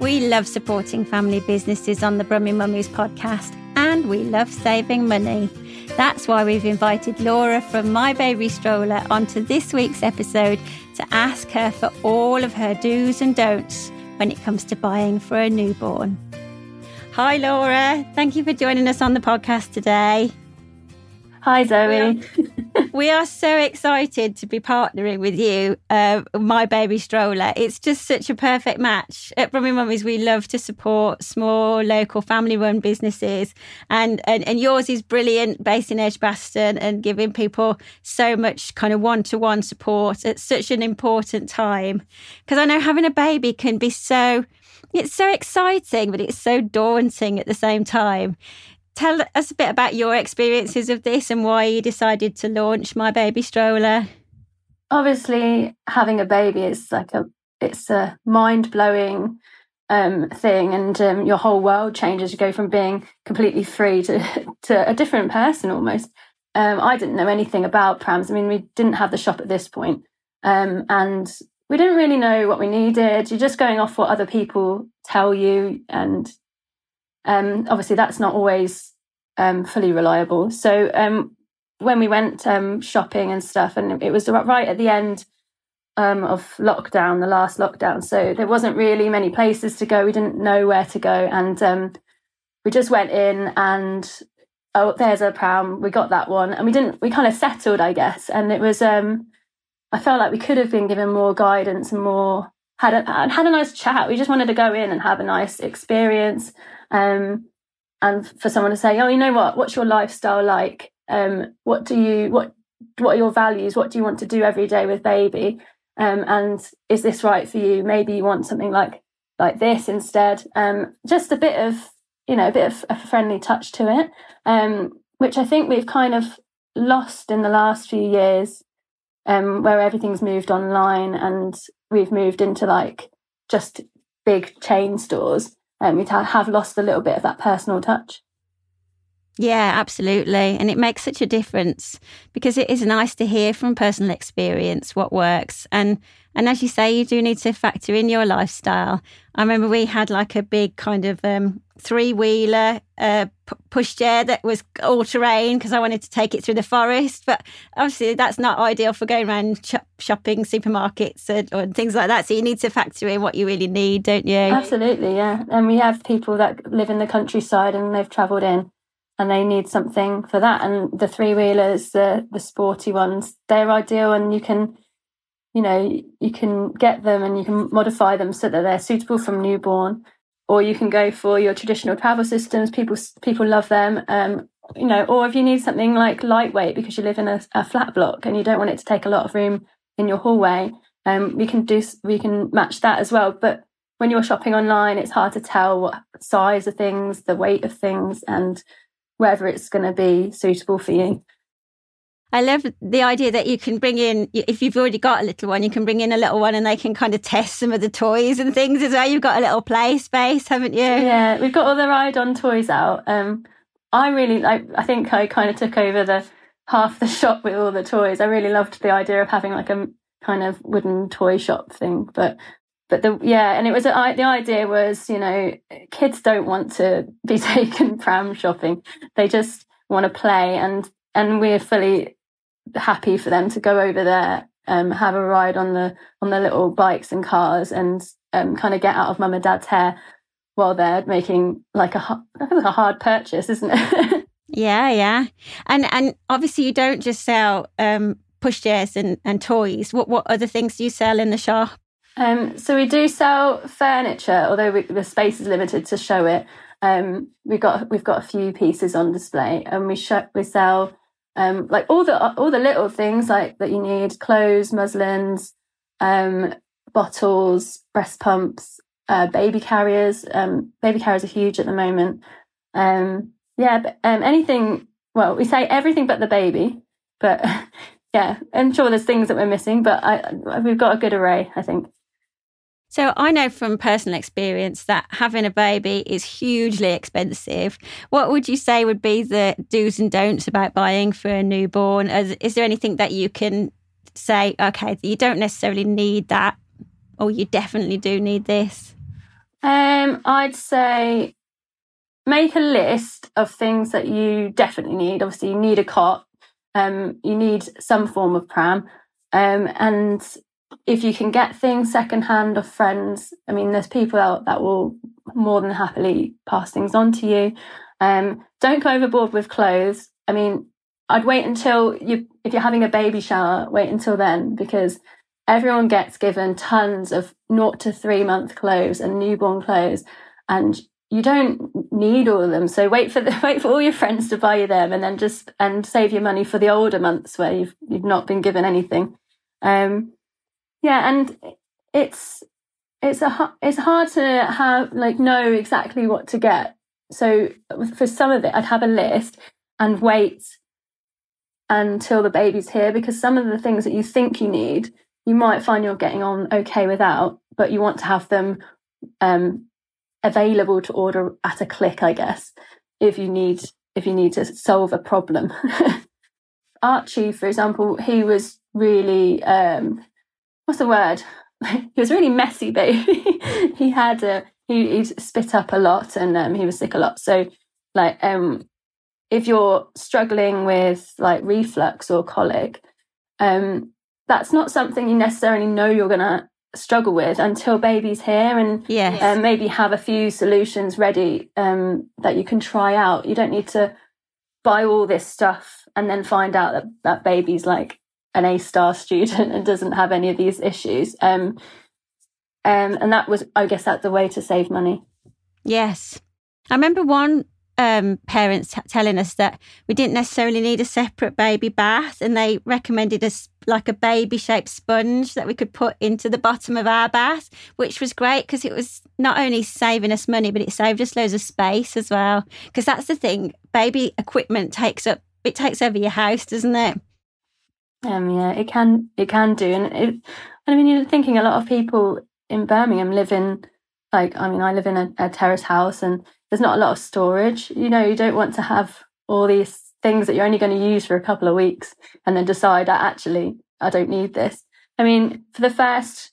We love supporting family businesses on the Brummie Mummies podcast, and we love saving money. That's why we've invited Laura from My Baby Stroller onto this week's episode to ask her for all of her do's and don'ts when it comes to buying for a newborn. Hi, Laura. Thank you for joining us on the podcast today. Hi, Zoe. we are so excited to be partnering with you, uh, My Baby Stroller. It's just such a perfect match. At Brummie Mummies, we love to support small, local, family run businesses. And, and, and yours is brilliant, based in Edgbaston and giving people so much kind of one to one support at such an important time. Because I know having a baby can be so. It's so exciting, but it's so daunting at the same time tell us a bit about your experiences of this and why you decided to launch My Baby Stroller. Obviously, having a baby is like a it's a mind blowing um, thing, and um, your whole world changes. You go from being completely free to to a different person almost. Um, I didn't know anything about prams. I mean, we didn't have the shop at this point, um, and we didn't really know what we needed. You're just going off what other people tell you, and um, obviously that's not always um, fully reliable. So um, when we went um, shopping and stuff, and it was right at the end um, of lockdown, the last lockdown, so there wasn't really many places to go. We didn't know where to go, and um, we just went in and oh, there's a pram. We got that one, and we didn't. We kind of settled, I guess, and it was. I felt like we could have been given more guidance and more had a had a nice chat. We just wanted to go in and have a nice experience. Um, and for someone to say, "Oh, you know what? What's your lifestyle like? Um, what do you what what are your values? What do you want to do every day with baby? Um, and is this right for you? Maybe you want something like like this instead. Um, just a bit of you know a bit of a friendly touch to it, um, which I think we've kind of lost in the last few years, um, where everything's moved online and we've moved into like just big chain stores um, we have lost a little bit of that personal touch. Yeah, absolutely. And it makes such a difference because it is nice to hear from personal experience what works. And and as you say, you do need to factor in your lifestyle. I remember we had like a big kind of um, three wheeler uh, pushchair that was all terrain because I wanted to take it through the forest. But obviously, that's not ideal for going around sh- shopping supermarkets and, or things like that. So you need to factor in what you really need, don't you? Absolutely, yeah. And we have people that live in the countryside and they've travelled in and they need something for that. And the three wheelers, the the sporty ones, they're ideal, and you can you know, you can get them and you can modify them so that they're suitable from newborn, or you can go for your traditional travel systems. People people love them. Um, you know, or if you need something like lightweight because you live in a, a flat block and you don't want it to take a lot of room in your hallway, um, we can do we can match that as well. But when you're shopping online, it's hard to tell what size of things, the weight of things, and whether it's going to be suitable for you. I love the idea that you can bring in, if you've already got a little one, you can bring in a little one and they can kind of test some of the toys and things as well. You've got a little play space, haven't you? Yeah, we've got all the ride on toys out. Um, I really like, I think I kind of took over the half the shop with all the toys. I really loved the idea of having like a kind of wooden toy shop thing. But, but the, yeah, and it was, the idea was, you know, kids don't want to be taken pram shopping. They just want to play and, and we're fully happy for them to go over there um, have a ride on the on the little bikes and cars and um, kind of get out of mum and dad's hair while they're making like a like a hard purchase, isn't it? yeah, yeah, and and obviously you don't just sell um, pushchairs and, and toys. What what other things do you sell in the shop? Um, so we do sell furniture, although we, the space is limited to show it. Um, we've got we've got a few pieces on display, and we show, we sell um, like all the all the little things like that you need: clothes, muslins, um, bottles, breast pumps, uh, baby carriers. Um, baby carriers are huge at the moment. Um, yeah, but, um, anything. Well, we say everything but the baby, but yeah, I'm sure there's things that we're missing, but I, we've got a good array, I think. So I know from personal experience that having a baby is hugely expensive. What would you say would be the do's and don'ts about buying for a newborn? Is, there anything that you can say, okay, you don't necessarily need that, or you definitely do need this? Um, I'd say make a list of things that you definitely need. Obviously, you need a cot, um, you need some form of pram, um, and if you can get things secondhand of friends, I mean, there's people out that will more than happily pass things on to you. Um, don't go overboard with clothes. I mean, I'd wait until you, if you're having a baby shower, wait until then because everyone gets given tons of naught to three month clothes and newborn clothes, and you don't need all of them. So wait for the, wait for all your friends to buy you them, and then just and save your money for the older months where you've you've not been given anything. Um, yeah, and it's it's a it's hard to have like know exactly what to get. So for some of it, I'd have a list and wait until the baby's here because some of the things that you think you need, you might find you're getting on okay without, but you want to have them um, available to order at a click, I guess, if you need if you need to solve a problem. Archie, for example, he was really um, what's the word? he was really messy baby. he had a he he spit up a lot and um, he was sick a lot. So like um if you're struggling with like reflux or colic, um that's not something you necessarily know you're gonna struggle with until baby's here and yes. um, maybe have a few solutions ready um, that you can try out. You don't need to buy all this stuff and then find out that that baby's like an A star student and doesn't have any of these issues. Um, um, and that was, I guess, that's the way to save money. Yes. I remember one um, parents t- telling us that we didn't necessarily need a separate baby bath, and they recommended us like a baby shaped sponge that we could put into the bottom of our bath, which was great because it was not only saving us money, but it saved us loads of space as well. Because that's the thing, baby equipment takes up it takes over your house, doesn't it? Um, yeah, it can it can do, and it, I mean, you're thinking a lot of people in Birmingham live in like I mean, I live in a, a terrace house, and there's not a lot of storage. You know, you don't want to have all these things that you're only going to use for a couple of weeks, and then decide that actually I don't need this. I mean, for the first,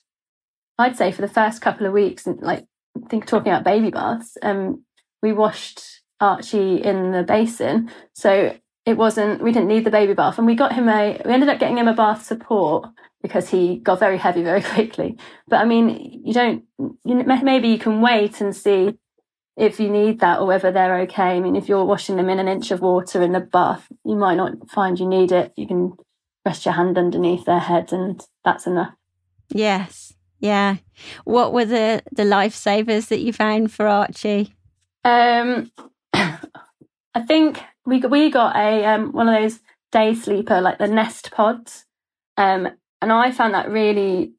I'd say for the first couple of weeks, and like think talking about baby baths, um, we washed Archie in the basin, so it wasn't we didn't need the baby bath. And we got him a we ended up getting him a bath support because he got very heavy very quickly. But i mean you don't you, maybe you can wait and see if you need that or whether they're okay. I mean if you're washing them in an inch of water in the bath you might not find you need it. You can rest your hand underneath their head and that's enough. Yes. Yeah. What were the the lifesavers that you found for archie? Um i think we we got a um, one of those day sleeper like the nest pods um, and i found that really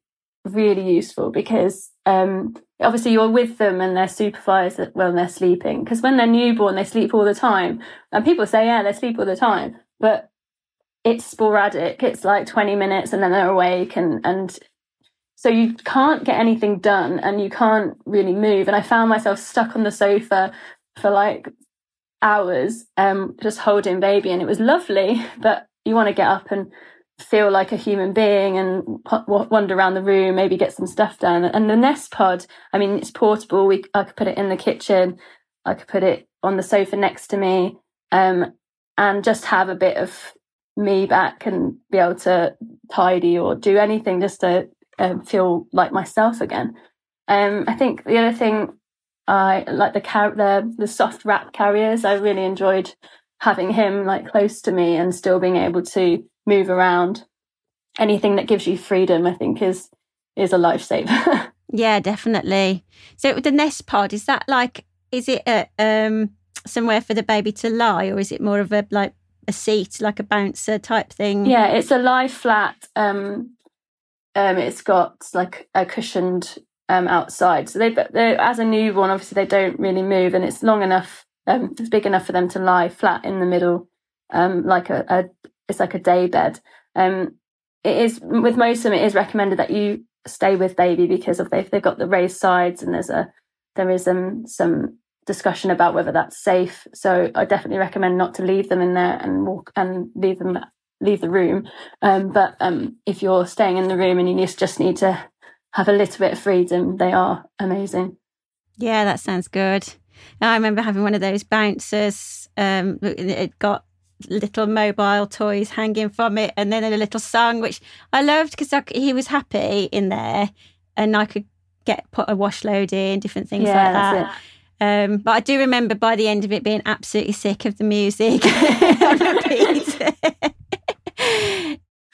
really useful because um, obviously you're with them and they're supervised when they're sleeping because when they're newborn they sleep all the time and people say yeah they sleep all the time but it's sporadic it's like 20 minutes and then they're awake and and so you can't get anything done and you can't really move and i found myself stuck on the sofa for like hours um, just holding baby and it was lovely but you want to get up and feel like a human being and wander around the room maybe get some stuff done and the nest pod i mean it's portable we i could put it in the kitchen i could put it on the sofa next to me um, and just have a bit of me back and be able to tidy or do anything just to um, feel like myself again. Um, I think the other thing I like the car- the the soft wrap carriers. I really enjoyed having him like close to me and still being able to move around. Anything that gives you freedom, I think, is is a lifesaver. yeah, definitely. So the nest pod is that like is it a, um somewhere for the baby to lie, or is it more of a like a seat, like a bouncer type thing? Yeah, it's a lie flat. Um, um, it's got like a cushioned um, outside. So they, they, as a newborn, obviously they don't really move, and it's long enough, um, it's big enough for them to lie flat in the middle, um, like a, a, it's like a day bed. Um, it is with most of them, it is recommended that you stay with baby because of they've they've got the raised sides, and there's a there is um some discussion about whether that's safe. So I definitely recommend not to leave them in there and walk and leave them leave the room. Um, but um, if you're staying in the room and you just need to have a little bit of freedom, they are amazing. Yeah, that sounds good. I remember having one of those bouncers. Um, it got little mobile toys hanging from it, and then a little song, which I loved because he was happy in there, and I could get put a wash load in, different things yeah, like that. Um, but I do remember by the end of it being absolutely sick of the music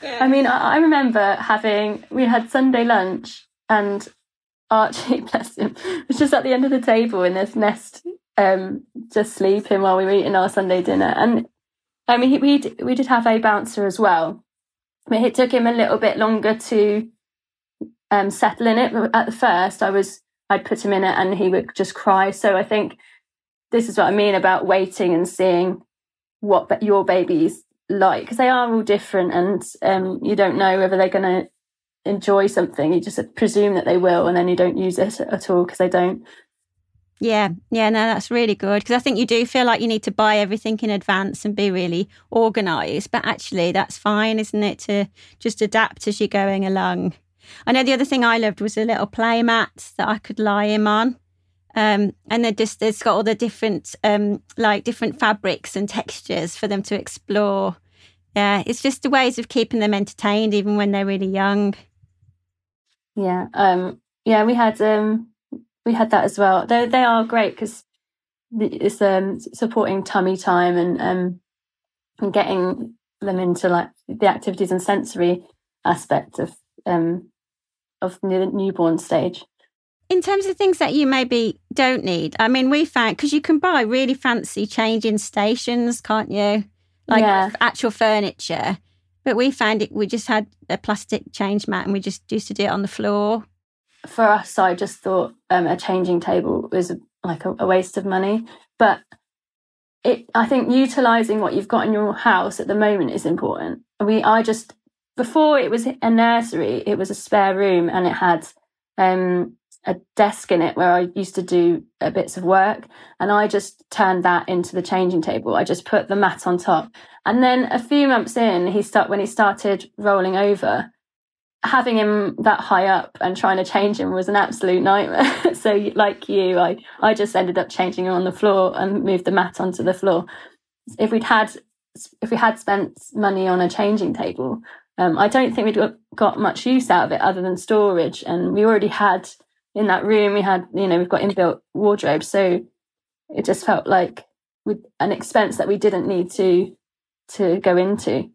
I mean, I remember having, we had Sunday lunch and Archie, bless him, was just at the end of the table in this nest, um, just sleeping while we were eating our Sunday dinner. And I mean, we, we did have a bouncer as well, but it took him a little bit longer to um, settle in it. At first, I was I'd put him in it and he would just cry. So I think this is what I mean about waiting and seeing what your baby's like because they are all different and um, you don't know whether they're going to enjoy something. You just presume that they will and then you don't use it at all because they don't. Yeah, yeah, no, that's really good because I think you do feel like you need to buy everything in advance and be really organised, but actually that's fine, isn't it? To just adapt as you're going along. I know the other thing I loved was a little play mat that I could lie him on. Um, and then just it's got all the different um, like different fabrics and textures for them to explore. Yeah, it's just the ways of keeping them entertained even when they're really young. Yeah, um, yeah, we had um, we had that as well. They they are great because it's um, supporting tummy time and um, and getting them into like the activities and sensory aspect of um, of the newborn stage. In terms of things that you maybe don't need, I mean, we found because you can buy really fancy changing stations, can't you? Like yeah. actual furniture. But we found it, we just had a plastic change mat and we just used to do it on the floor. For us, I just thought um, a changing table was like a, a waste of money. But it, I think utilizing what you've got in your house at the moment is important. We, I just before it was a nursery, it was a spare room and it had um, a desk in it where I used to do uh, bits of work. And I just turned that into the changing table. I just put the mat on top. And then a few months in, he start when he started rolling over, having him that high up and trying to change him was an absolute nightmare. so, like you, I I just ended up changing him on the floor and moved the mat onto the floor. If we'd had if we had spent money on a changing table, um, I don't think we'd got much use out of it other than storage. And we already had in that room, we had, you know, we've got inbuilt wardrobes. So it just felt like with an expense that we didn't need to to go into.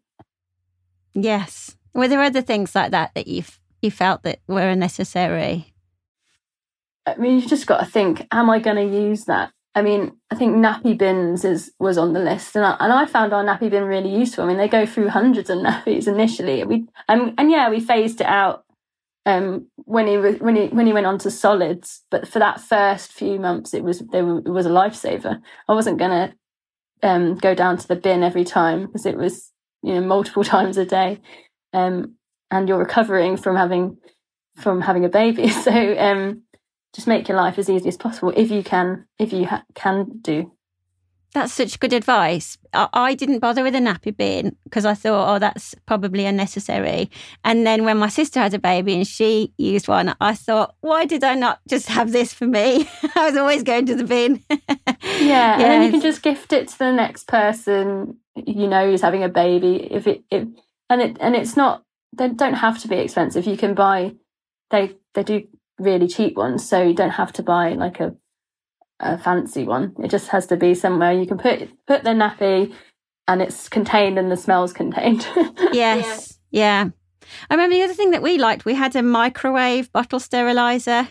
Yes. Were there other things like that that you you felt that were unnecessary? I mean, you've just got to think: Am I going to use that? I mean, I think nappy bins is was on the list, and I, and I found our nappy bin really useful. I mean, they go through hundreds of nappies initially. We and and yeah, we phased it out um, when he was when he when he went on to solids. But for that first few months, it was they were, it was a lifesaver. I wasn't gonna um, go down to the bin every time because it was you know multiple times a day, um, and you're recovering from having from having a baby. So um, just make your life as easy as possible if you can if you ha- can do that's such good advice. I, I didn't bother with a nappy bin because I thought, oh, that's probably unnecessary. And then when my sister had a baby and she used one, I thought, why did I not just have this for me? I was always going to the bin. yeah, yes. and then you can just gift it to the next person you know who's having a baby. If it, it and it and it's not they don't have to be expensive. You can buy they they do really cheap ones, so you don't have to buy like a a fancy one. It just has to be somewhere you can put put the nappy and it's contained and the smell's contained. yes. Yeah. I remember the other thing that we liked, we had a microwave bottle sterilizer,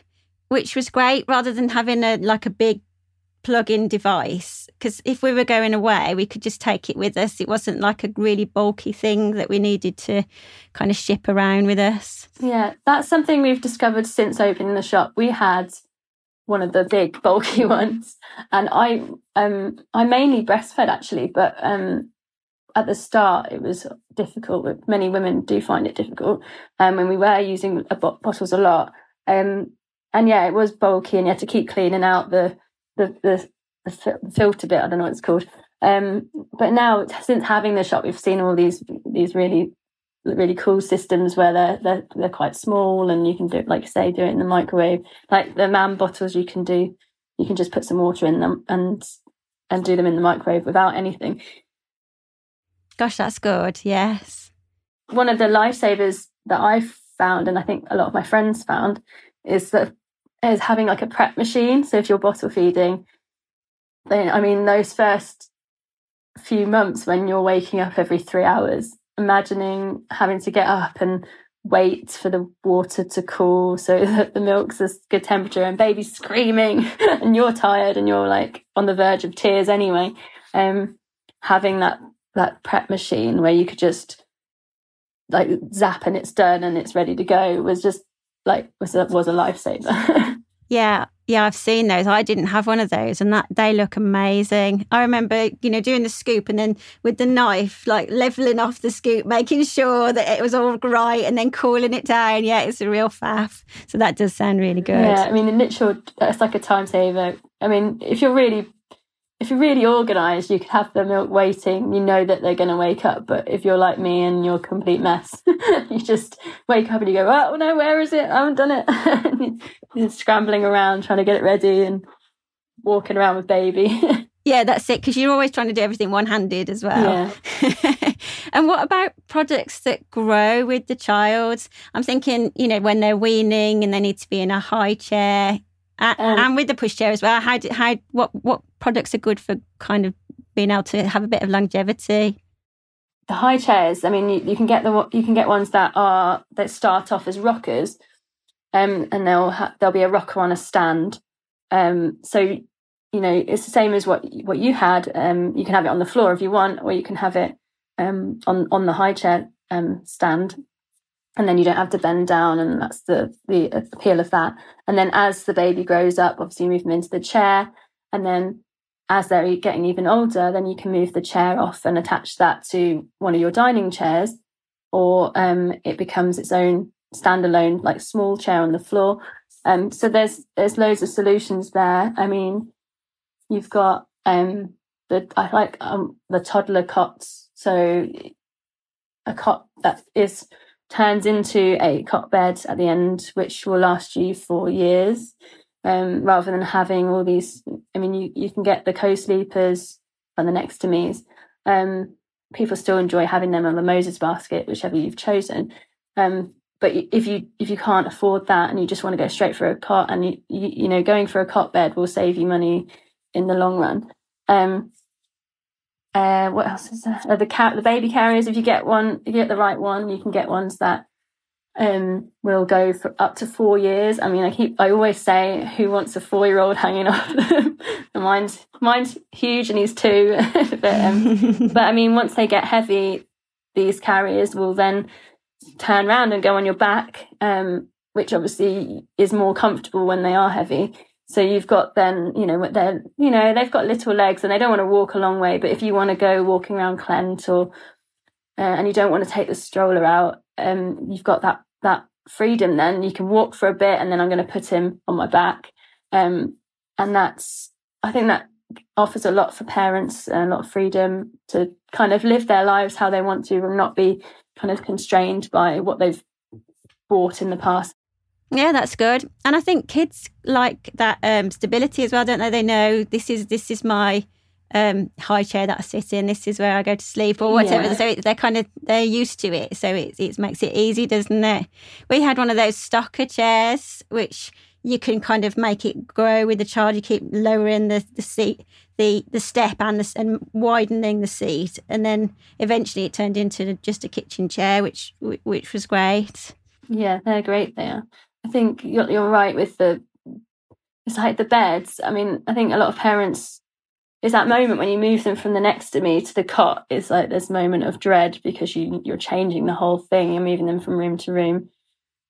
which was great rather than having a like a big plug-in device because if we were going away we could just take it with us it wasn't like a really bulky thing that we needed to kind of ship around with us yeah that's something we've discovered since opening the shop we had one of the big bulky ones and i um i mainly breastfed actually but um at the start it was difficult many women do find it difficult um when we were using bottles a lot um and yeah it was bulky and you had to keep cleaning out the the, the, the filter bit. I don't know what it's called. Um, but now, since having the shop, we've seen all these these really really cool systems where they're they're they're quite small and you can do like you say do it in the microwave. Like the MAM bottles, you can do you can just put some water in them and and do them in the microwave without anything. Gosh, that's good. Yes. One of the lifesavers that I found, and I think a lot of my friends found, is that is having like a prep machine. So if you're bottle feeding, then I mean those first few months when you're waking up every three hours, imagining having to get up and wait for the water to cool so that the milk's a good temperature and baby's screaming and you're tired and you're like on the verge of tears anyway. Um, having that that prep machine where you could just like zap and it's done and it's ready to go was just like was a, was a lifesaver. yeah, yeah, I've seen those. I didn't have one of those, and that they look amazing. I remember, you know, doing the scoop and then with the knife, like leveling off the scoop, making sure that it was all right, and then cooling it down. Yeah, it's a real faff. So that does sound really good. Yeah, I mean, in literal, it's like a time saver. I mean, if you're really if you're really organised, you can have the milk waiting. You know that they're going to wake up. But if you're like me and you're a complete mess, you just wake up and you go, "Oh no, where is it? I haven't done it." you're scrambling around trying to get it ready and walking around with baby. yeah, that's it. Because you're always trying to do everything one-handed as well. Yeah. and what about products that grow with the child? I'm thinking, you know, when they're weaning and they need to be in a high chair and, um, and with the pushchair as well. How do, how what what products are good for kind of being able to have a bit of longevity? The high chairs. I mean, you, you can get the you can get ones that are that start off as rockers, um, and they'll ha- there'll be a rocker on a stand. Um, so you know it's the same as what what you had. Um, you can have it on the floor if you want, or you can have it um, on on the high chair um, stand and then you don't have to bend down and that's the the appeal of that. And then as the baby grows up obviously you move them into the chair and then as they're getting even older then you can move the chair off and attach that to one of your dining chairs or um, it becomes its own standalone like small chair on the floor. Um, so there's there's loads of solutions there. I mean you've got um the i like um the toddler cots so a cot that is turns into a cot bed at the end, which will last you for years. Um, rather than having all these, I mean, you, you can get the co-sleepers and the next to me's. Um, people still enjoy having them on the Moses basket, whichever you've chosen. Um, but if you if you can't afford that and you just want to go straight for a cot, and you you, you know going for a cot bed will save you money in the long run. Um, uh, what else is there? Uh, the car- the baby carriers. If you get one, if you get the right one, you can get ones that um will go for up to four years. I mean, I keep I always say, who wants a four year old hanging off them? mine's mine's huge and he's two. but, um, but I mean, once they get heavy, these carriers will then turn around and go on your back, um, which obviously is more comfortable when they are heavy. So you've got then, you know, they're, you know, they've got little legs and they don't want to walk a long way. But if you want to go walking around Clent or, uh, and you don't want to take the stroller out, um, you've got that, that freedom then you can walk for a bit and then I'm going to put him on my back. Um, and that's, I think that offers a lot for parents a lot of freedom to kind of live their lives how they want to and not be kind of constrained by what they've bought in the past. Yeah, that's good. And I think kids like that um, stability as well, don't they? They know this is this is my um, high chair that I sit in. This is where I go to sleep or whatever. Yeah. So it, they're kind of they're used to it. So it it makes it easy, doesn't it? We had one of those Stokke chairs, which you can kind of make it grow with the child. You keep lowering the, the seat, the the step, and the, and widening the seat, and then eventually it turned into just a kitchen chair, which which was great. Yeah, they're great. They are. I think you're, you're right with the. It's like the beds. I mean, I think a lot of parents is that moment when you move them from the next to me to the cot It's like this moment of dread because you you're changing the whole thing you're moving them from room to room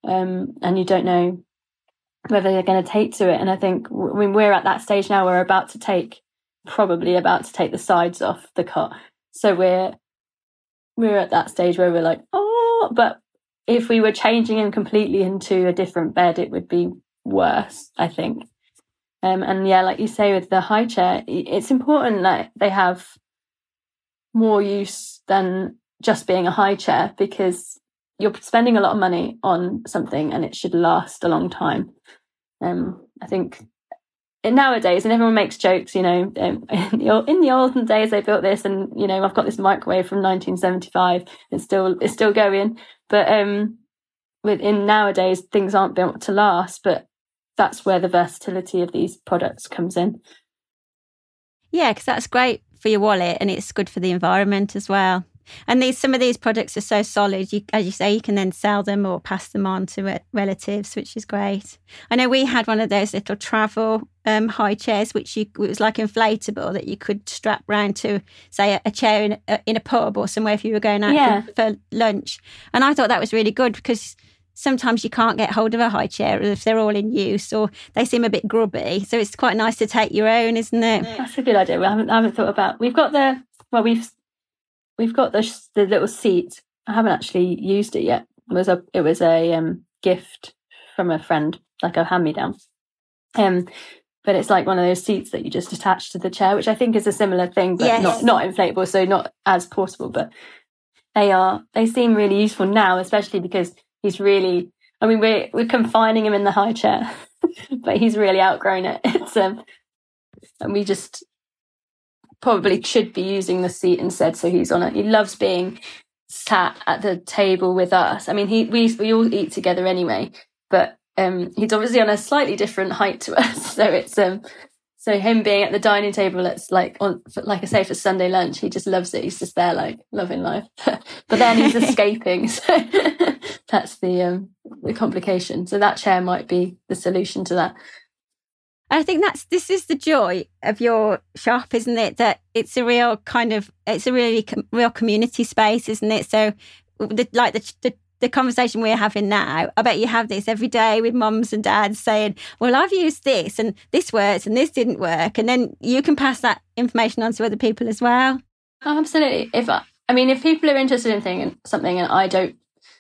um, and you don't know whether they're going to take to it and i think I mean, we're at that stage now we're about to take probably about to take the sides off the cot so we're we're at that stage where we're like oh but if we were changing him completely into a different bed it would be worse i think um, and yeah, like you say with the high chair, it's important that they have more use than just being a high chair because you're spending a lot of money on something and it should last a long time. Um, I think nowadays, and everyone makes jokes, you know, um, in, the, in the olden days they built this, and you know, I've got this microwave from 1975. It's still it's still going, but um, within nowadays things aren't built to last. But that's where the versatility of these products comes in. Yeah, because that's great for your wallet and it's good for the environment as well. And these some of these products are so solid, you, as you say, you can then sell them or pass them on to re- relatives, which is great. I know we had one of those little travel um, high chairs, which you, it was like inflatable that you could strap round to, say, a, a chair in a, in a pub or somewhere if you were going out Yeah. for, for lunch. And I thought that was really good because sometimes you can't get hold of a high chair if they're all in use or they seem a bit grubby. So it's quite nice to take your own, isn't it? That's a good idea. We haven't, I haven't thought about. We've got the well, we've we've got the the little seat. I haven't actually used it yet. It was a it was a um, gift from a friend, like a hand me down. Um, but it's like one of those seats that you just attach to the chair, which I think is a similar thing, but Yes. not not inflatable, so not as portable. But they are they seem really useful now, especially because he's really. I mean, we're we're confining him in the high chair, but he's really outgrown it. It's um, and we just probably should be using the seat instead. So he's on it. He loves being sat at the table with us. I mean, he we we all eat together anyway, but um, he's obviously on a slightly different height to us. So it's um, so him being at the dining table, it's like on like I say for Sunday lunch, he just loves it. He's just there like loving life, but then he's escaping. So that's the um the complication. So that chair might be the solution to that. I think that's this is the joy of your shop, isn't it? That it's a real kind of it's a really com- real community space, isn't it? So, the, like the, the the conversation we're having now, I bet you have this every day with mums and dads saying, "Well, I've used this and this works and this didn't work," and then you can pass that information on to other people as well. Oh, absolutely. If I, I mean, if people are interested in thing, something and I don't,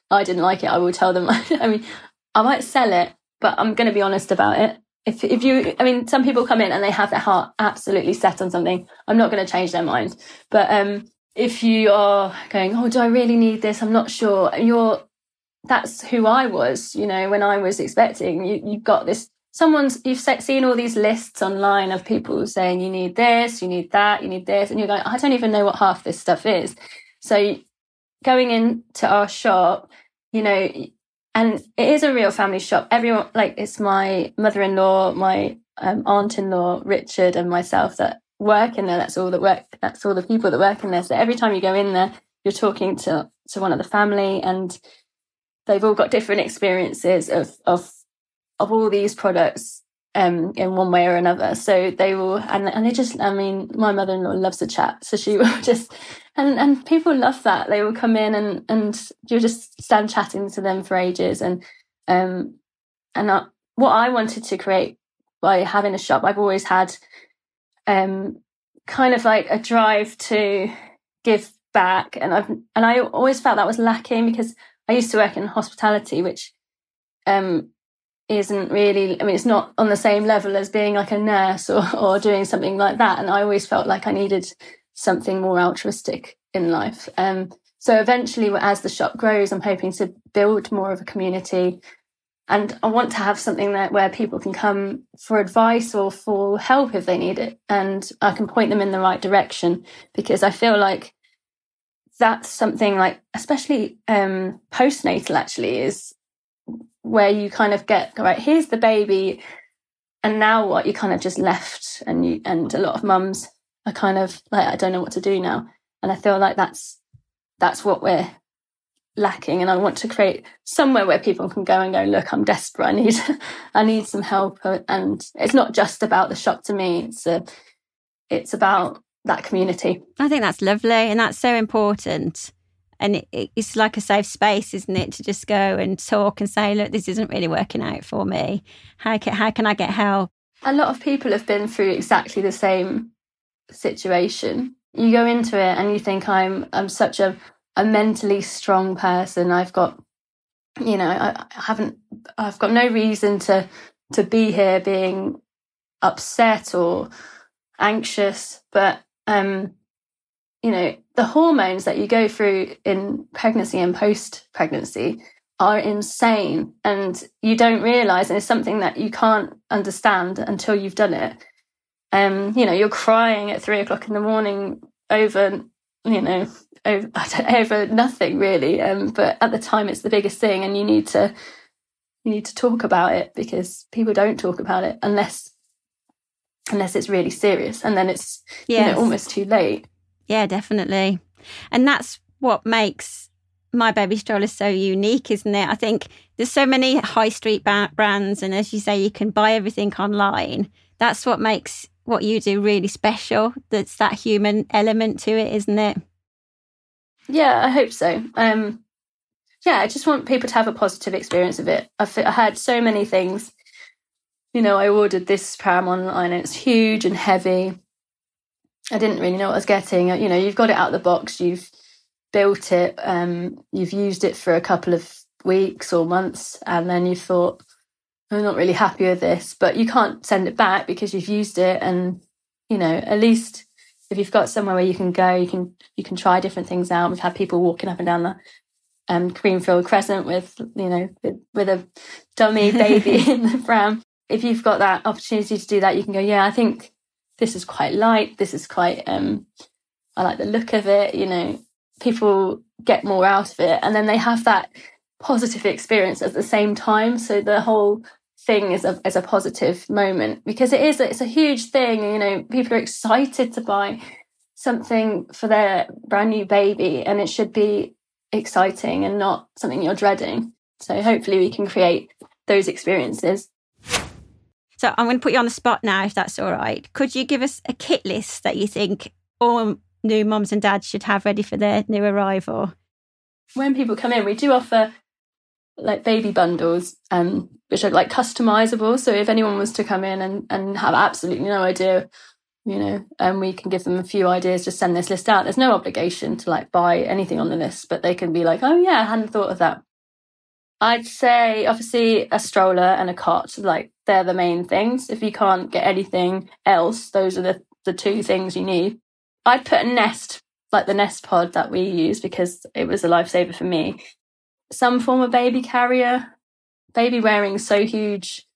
I didn't like it, I will tell them. I mean, I might sell it, but I'm going to be honest about it. If if you, I mean, some people come in and they have their heart absolutely set on something. I'm not going to change their mind. But um, if you are going, oh, do I really need this? I'm not sure. You're, that's who I was. You know, when I was expecting, you you've got this. Someone's you've se- seen all these lists online of people saying you need this, you need that, you need this, and you're going, I don't even know what half this stuff is. So going into our shop, you know, and it is a real family shop. Everyone, like, it's my mother-in-law, my um, aunt-in-law, Richard, and myself that work in there. That's all that work. That's all the people that work in there. So every time you go in there, you're talking to to one of the family, and they've all got different experiences of of of all these products um in one way or another. So they will and and they just i mean my mother-in-law loves to chat. So she will just and and people love that. They will come in and and you'll just stand chatting to them for ages. And um and I, what i wanted to create by having a shop i've always had um kind of like a drive to give back. And i've and i always felt that was lacking because i used to work in hospitality which um isn't really i mean it's not on the same level as being like a nurse or, or doing something like that. And i always felt like i needed something more altruistic in life. Um so eventually as the shop grows i'm hoping to build more of a community. And I want to have something that where people can come for advice or for help if they need it, and I can point them in the right direction because I feel like that's something like, especially um, postnatal, actually, is where you kind of get right. Here's the baby, and now what? You kind of just left, and you and a lot of mums are kind of like, I don't know what to do now, and I feel like that's that's what we're lacking and I want to create somewhere where people can go and go look I'm desperate I need I need some help and it's not just about the shop to me it's a, it's about that community I think that's lovely and that's so important and it, it's like a safe space isn't it to just go and talk and say look this isn't really working out for me how can, how can I get help a lot of people have been through exactly the same situation you go into it and you think I'm I'm such a a mentally strong person. I've got, you know, I, I haven't, I've got no reason to to be here being upset or anxious. But um, you know, the hormones that you go through in pregnancy and post pregnancy are insane, and you don't realize, and it's something that you can't understand until you've done it. Um, you know, you're crying at three o'clock in the morning over, you know, over, over nothing really. Um, but at the time, it's the biggest thing, and you need to you need to talk about it because people don't talk about it unless unless it's really serious, and then it's yes. you know almost too late. Yeah, definitely, and that's what makes my baby stroller so unique, isn't it? I think there's so many high street brands, and as you say, you can buy everything online. That's what makes what you do really special. That's that human element to it, isn't it? Yeah, I hope so. Um, yeah, I just want people to have a positive experience of it. I've had so many things. You know, I ordered this pram online it's huge and heavy. I didn't really know what I was getting. You know, you've got it out of the box, you've built it, um, you've used it for a couple of weeks or months, and then you thought, I'm not really happy with this, but you can't send it back because you've used it and you know, at least if you've got somewhere where you can go, you can you can try different things out. We've had people walking up and down the um, Greenfield Crescent with you know with, with a dummy baby in the pram. If you've got that opportunity to do that, you can go. Yeah, I think this is quite light. This is quite. Um, I like the look of it. You know, people get more out of it, and then they have that positive experience at the same time. So the whole thing is a, as a positive moment because it is it's a huge thing you know people are excited to buy something for their brand new baby and it should be exciting and not something you're dreading so hopefully we can create those experiences so i'm going to put you on the spot now if that's all right could you give us a kit list that you think all new moms and dads should have ready for their new arrival when people come in we do offer like baby bundles um which are like customizable. So if anyone was to come in and, and have absolutely no idea, you know, and we can give them a few ideas, just send this list out. There's no obligation to like buy anything on the list, but they can be like, oh yeah, I hadn't thought of that. I'd say obviously a stroller and a cot, like they're the main things. If you can't get anything else, those are the, the two things you need. I'd put a nest, like the nest pod that we use because it was a lifesaver for me. Some form of baby carrier, baby wearing so huge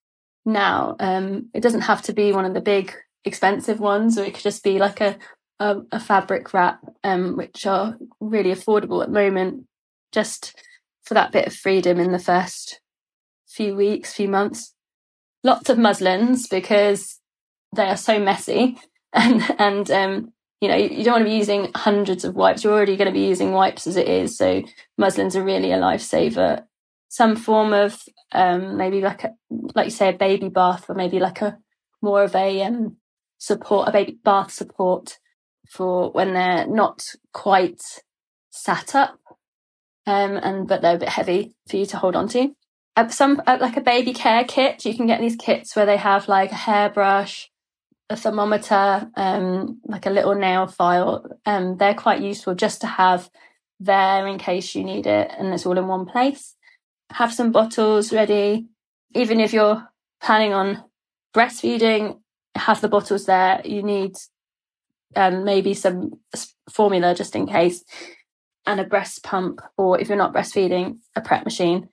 now. Um, it doesn't have to be one of the big expensive ones, or it could just be like a a, a fabric wrap, um, which are really affordable at the moment, just for that bit of freedom in the first few weeks, few months. Lots of muslins because they are so messy, and and um, you know you don't want to be using hundreds of wipes. You're already going to be using wipes as it is, so muslins are really a lifesaver some form of um, maybe like a like you say a baby bath or maybe like a more of a um, support a baby bath support for when they're not quite sat up um, and but they're a bit heavy for you to hold on to uh, some uh, like a baby care kit you can get these kits where they have like a hairbrush a thermometer um, like a little nail file um, they're quite useful just to have there in case you need it and it's all in one place have some bottles ready. Even if you're planning on breastfeeding, have the bottles there. You need um, maybe some formula just in case, and a breast pump, or if you're not breastfeeding, a prep machine.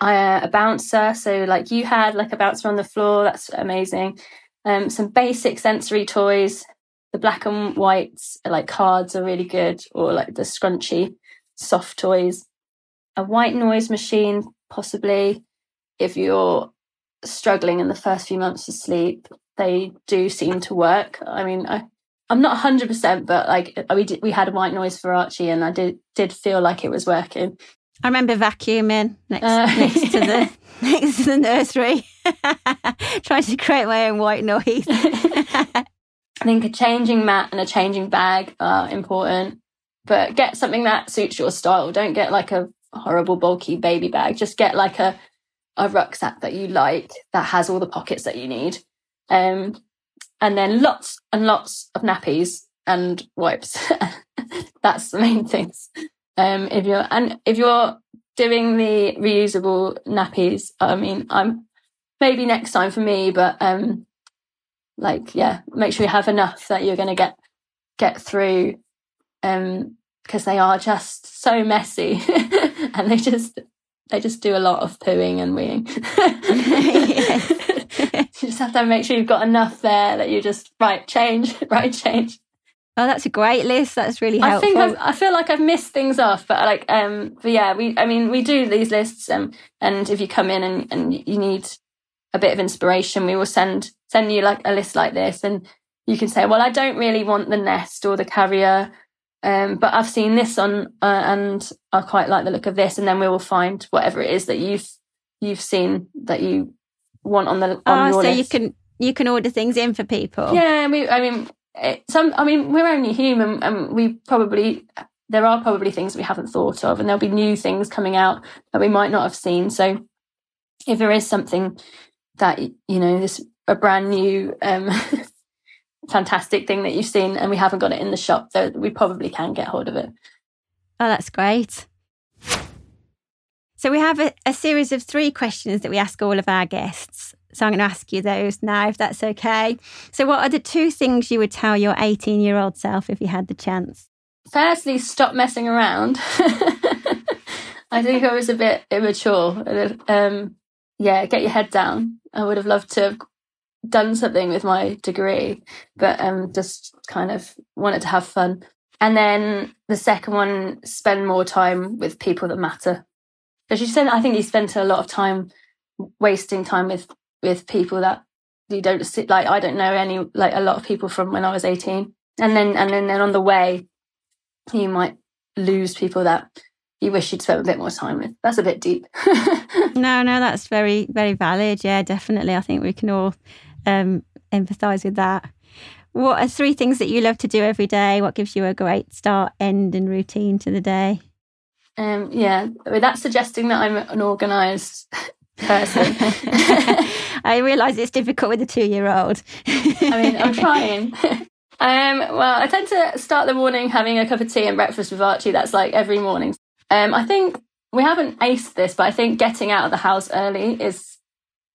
uh, a bouncer. So like you had like a bouncer on the floor. That's amazing. Um, some basic sensory toys. The black and whites like cards are really good, or like the scrunchy soft toys. A white noise machine, possibly. If you're struggling in the first few months of sleep, they do seem to work. I mean, I, I'm not 100%, but like we did, we had a white noise for Archie and I did, did feel like it was working. I remember vacuuming next, uh, next to the next to the nursery, trying to create my own white noise. I think a changing mat and a changing bag are important, but get something that suits your style. Don't get like a horrible bulky baby bag. Just get like a a rucksack that you like that has all the pockets that you need. Um, and then lots and lots of nappies and wipes. That's the main things. Um, if you're and if you're doing the reusable nappies, I mean, I'm maybe next time for me, but um, like yeah, make sure you have enough that you're going to get get through, um, because they are just so messy, and they just they just do a lot of pooing and weeing. you just have to make sure you've got enough there that you just right change, right change. Oh, that's a great list. That's really helpful. I think I've, i feel like I've missed things off, but like, um, but yeah, we, I mean, we do these lists, um, and if you come in and, and you need a bit of inspiration, we will send send you like a list like this, and you can say, well, I don't really want the nest or the carrier, um, but I've seen this on, uh, and I quite like the look of this, and then we will find whatever it is that you've you've seen that you want on the on oh, your so list. you can you can order things in for people. Yeah, we, I mean, it, some. I mean, we're only human, and we probably there are probably things we haven't thought of, and there'll be new things coming out that we might not have seen. So, if there is something that you know, this a brand new, um, fantastic thing that you've seen, and we haven't got it in the shop, though, we probably can get hold of it. Oh, that's great. So we have a, a, series of three questions that we ask all of our guests. So I'm going to ask you those now, if that's okay. So, what are the two things you would tell your 18 year old self if you had the chance? Firstly, stop messing around. I think I was a bit immature. Um, yeah, get your head down. I would have loved to have done something with my degree, but um, just kind of wanted to have fun. And then the second one, spend more time with people that matter because you said I think you spent a lot of time wasting time with with people that you don't sit like I don't know any like a lot of people from when I was 18 and then and then, then on the way you might lose people that you wish you'd spent a bit more time with. That's a bit deep. No no that's very very valid. Yeah definitely. I think we can all um empathize with that. What are three things that you love to do every day? What gives you a great start end and routine to the day um, yeah, that's suggesting that I'm an organised person. I realise it's difficult with a two-year-old. I mean, I'm trying. Um, well, I tend to start the morning having a cup of tea and breakfast with Archie. That's like every morning. Um, I think we haven't aced this, but I think getting out of the house early is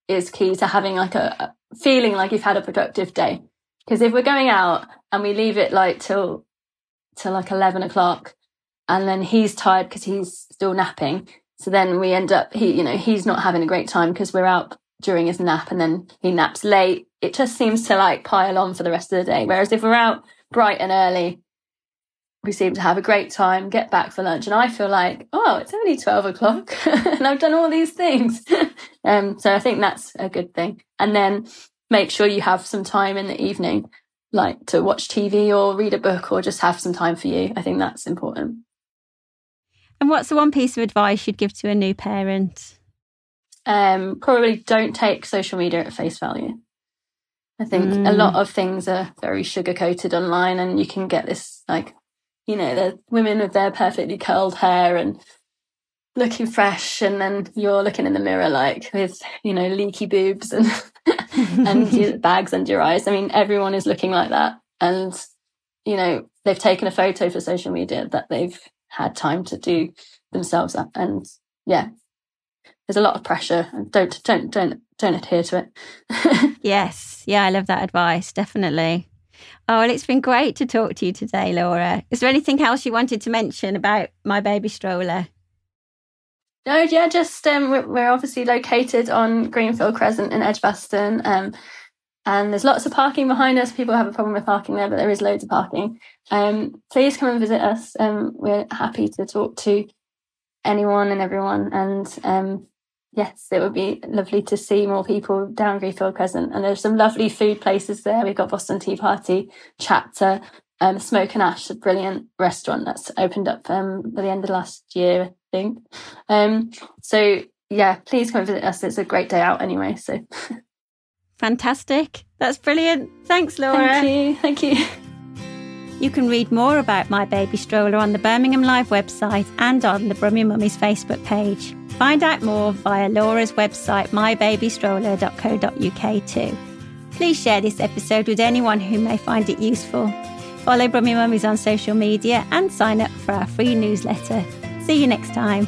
is key to having like a, a feeling like you've had a productive day. Because if we're going out and we leave it like till till like eleven o'clock, and then he's tired because he's still napping. So then we end up he you know he's not having a great time because we're out during his nap and then he naps late. It just seems to like pile on for the rest of the day. Whereas if we're out bright and early, we seem to have a great time, get back for lunch, and I feel like, oh, it's only twelve o'clock, and I've done all these things. um, so I think that's a good thing. And then make sure you have some time in the evening, like to watch TV or read a book or just have some time for you. I think that's important. And what's the one piece of advice you'd give to a new parent? Um, probably don't take social media at face value. I think mm. a lot of things are very sugar coated online, and you can get this like, you know, the women with their perfectly curled hair and looking fresh, and then you're looking in the mirror like with you know leaky boobs and and bags under your eyes. I mean, everyone is looking like that, and you know they've taken a photo for social media that they've had time to do themselves and yeah there's a lot of pressure and don't don't don't don't adhere to it. Yes. Yeah i love that advice definitely. Oh well it's been great to talk to you today laura. Is there anything else you wanted to mention about my baby stroller? No, yeah, just um, we're, we're, obviously located on Greenfield Crescent in Edgbaston. Um, and there's lots of parking behind us. People have a problem with parking there, but there is loads of parking. Um, please come and visit us. Um, we're happy to talk to anyone and everyone. And um, yes, it would be lovely to see more people down Greenfield Crescent. And there's some lovely food places there. We've got Boston Tea Party, Chapter, um, Smoke and Ash, a brilliant restaurant that's opened up um, at the end of last year, I think. Um, so yeah, please come and visit us. It's a great day out anyway. So fantastic. That's brilliant. Thanks, Laura. Thank you. Thank you. You can read more about My Baby Stroller on the Birmingham Live website and on the Brummie Mummies Facebook page. Find out more via Laura's website, mybabystroller.co.uk too. Please share this episode with anyone who may find it useful. Follow Brummie Mummies on social media and sign up for our free newsletter. See you next time.